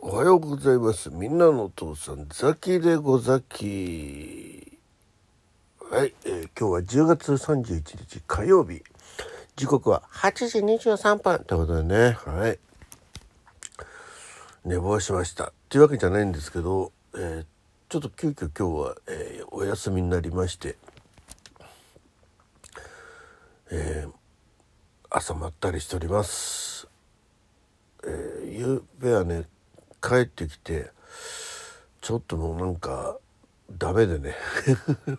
おはようございます。みんなのお父さん、ザキでござき。はい、えー今日は10月31日火曜日。時刻は8時23分ということでね、はい。寝坊しました。っていうわけじゃないんですけど、えーちょっと急遽今日は、えーお休みになりまして、えー朝まったりしております。えー、ゆうべはね帰ってきてちょっともうなんかダメでね。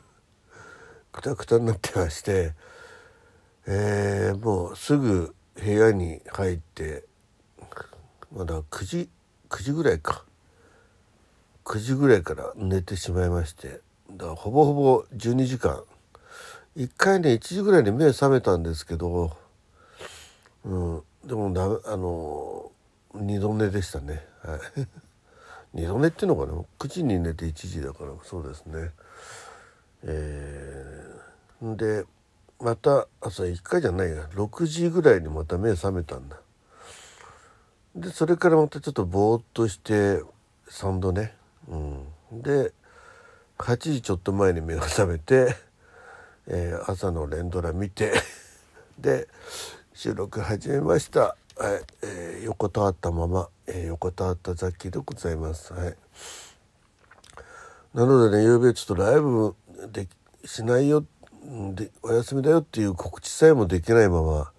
くたくたになってまして、えーもうすぐ部屋に入ってまだ9時9時ぐらいか。9時ぐらいから寝てしまいましてだほぼほぼ12時間。一回ね1時ぐらいに目覚めたんですけどうん、でもだあの二度寝でしたね。はい、二度寝っていうのかな？9時に寝て1時だからそうですね。えー、でまた朝1回じゃないや6時ぐらいにまた目覚めたんだ。でそれからまたちょっとぼーっとして3度ね。うん、で8時ちょっと前に目が覚めて、えー朝の連ドラ見てで収録始めました。はい、えー横たわったまま、えー横たわったザッキーでございます。はい。なのでね、夕べちょっとライブでしないよ、でお休みだよっていう告知さえもできないまま、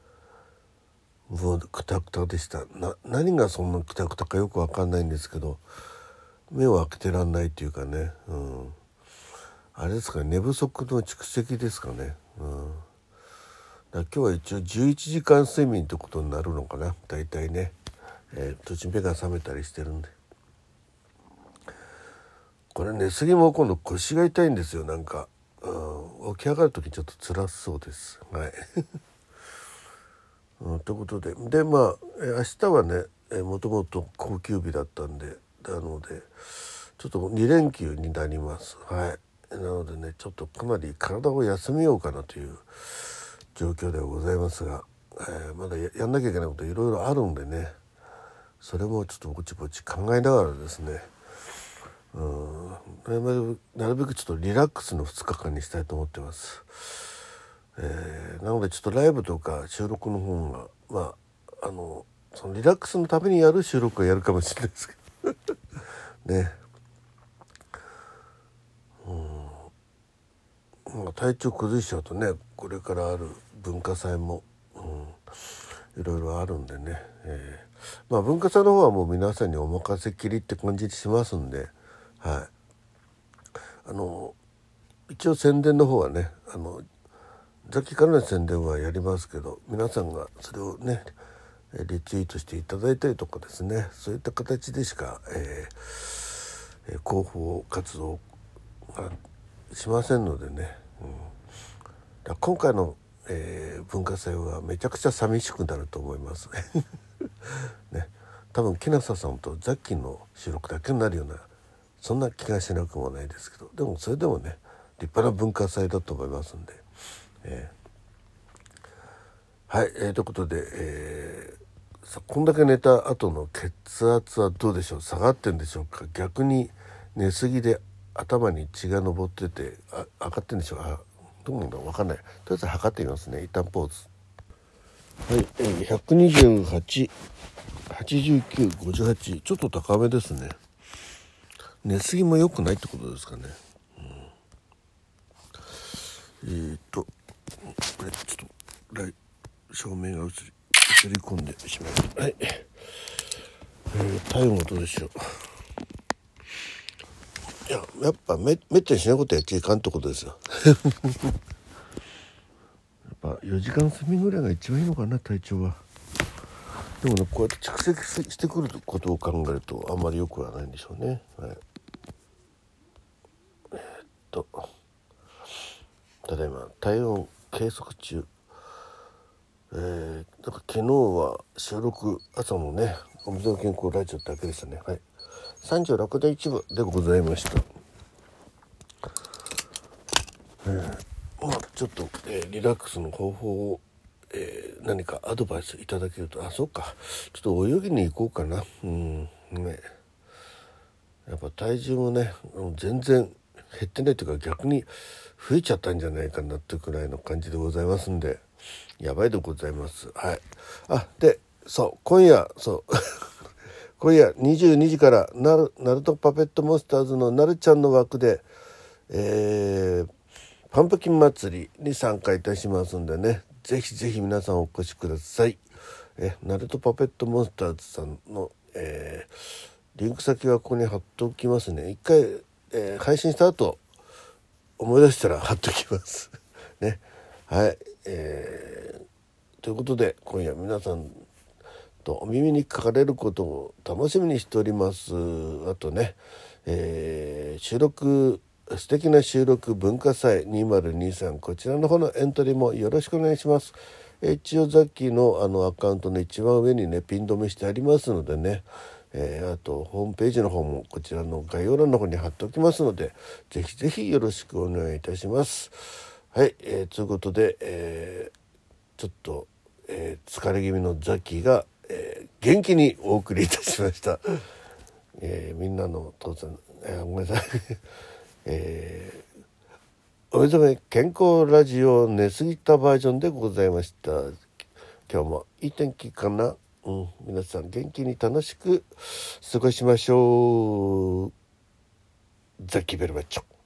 もうくたくたでした。な何がそんなくたくたかよくわかんないんですけど、目を開けてらんないっていうかね、うん。あれですか寝不足の蓄積ですかね。うん。だ今日は一応11時間睡眠ってことになるのかな大体ね、えー途中目が覚めたりしてるんで。これ寝すぎも今度腰が痛いんですよなんか、うん、起き上がる時ちょっと辛そうです。はい、うん、ということで。でまあえー明日はね、えーもともと高級日だったんでなのでちょっと2連休になります。はい。なのでねちょっとかなり体を休めようかなという状況ではございますが、えーまだややんなきゃいけないこといろいろあるんでね。それもちょっとぼちぼち考えながらですね。うん。なるべくちょっとリラックスの2日間にしたいと思ってます、えーなのでちょっとライブとか収録の方がまああのそのリラックスのためにやる収録はやるかもしれないですけど。ね。まあ、体調崩しちゃうとねこれからある文化祭も、うん、いろいろあるんでね、えー。まあ文化祭の方はもう皆さんにお任せきりって感じしますんで。はい。あの一応宣伝の方はねあのザキからの宣伝はやりますけど皆さんがそれをねリツイートしていただいたりとかですね。そういった形でしか、えーえー広報活動がしませんのでね、うん、今回の、えー文化祭はめちゃくちゃ寂しくなると思います。ね。多分木下さんとザッキーの収録だけになるようなそんな気がしなくもないですけど。でもそれでもね立派な文化祭だと思いますんで。えー。はい、えーということで、えーさこんだけ寝た後の血圧はどうでしょう？下がってんでしょうか？逆に寝すぎで頭に血が上っててあ上がってんでしょう？かどうなんだろう。分かんない。とりあえず測ってみますね。一旦ポーズ。はい、えー、1288958ちょっと高めですね。寝すぎも良くないってことですかね、うん、えーとこれちょっとライ照明が映り映り込んでしまいました。はい、えー、体温はどうでしょう。ややっぱめめったにしないことやっちゃいかんってことですよ。やっぱ4時間睡眠ぐらいが一番いいのかな体調は。でもねこうやって蓄積してくることを考えるとあんまり良くはないんでしょうね。はい。えーっと。ただいま体温計測中。えー、なんか昨日は収録朝のねお水の健康ラジオだけでしたね。はい。36度1分でございましたえーまあちょっと、えーリラックスの方法を、えー何かアドバイスいただけるとあそうか。ちょっと泳ぎに行こうかな。うん。ね。やっぱ体重もね全然減ってないというか逆に増えちゃったんじゃないかなっていうくらいの感じでございますんでやばいでございます。はい。あでそう今夜そう。今夜22時からナルナルトパペットモンスターズのなるちゃんの枠でえー、パンプキン祭りに参加いたしますんでねぜひぜひ皆さんお越しください。えナルトパペットモンスターズさんの、えー、リンク先はここに貼っておきますね。一回、えー、配信した後思い出したら貼っときます。ね。はい、えー、ということで今夜皆さんとお耳にかかれることを楽しみにしております。あとね、えー、収録素敵な収録文化祭2023こちらの方のエントリーもよろしくお願いします。一応ザッキーのあのアカウントの一番上にねピン止めしてありますのでね、えー、あとホームページの方もこちらの概要欄の方に貼っておきますのでぜひぜひよろしくお願いいたします。はい、えー、ということで、えー、ちょっと、え、疲れ気味のザッキーが、え、元気にお送りいたしました。え、みんなの父さん、え、ごめんなさい。えー、お目覚め健康ラジオ寝すぎたバージョンでございました。今日もいい天気かな？うん皆さん元気に楽しく過ごしましょう。ザキベルバチョ。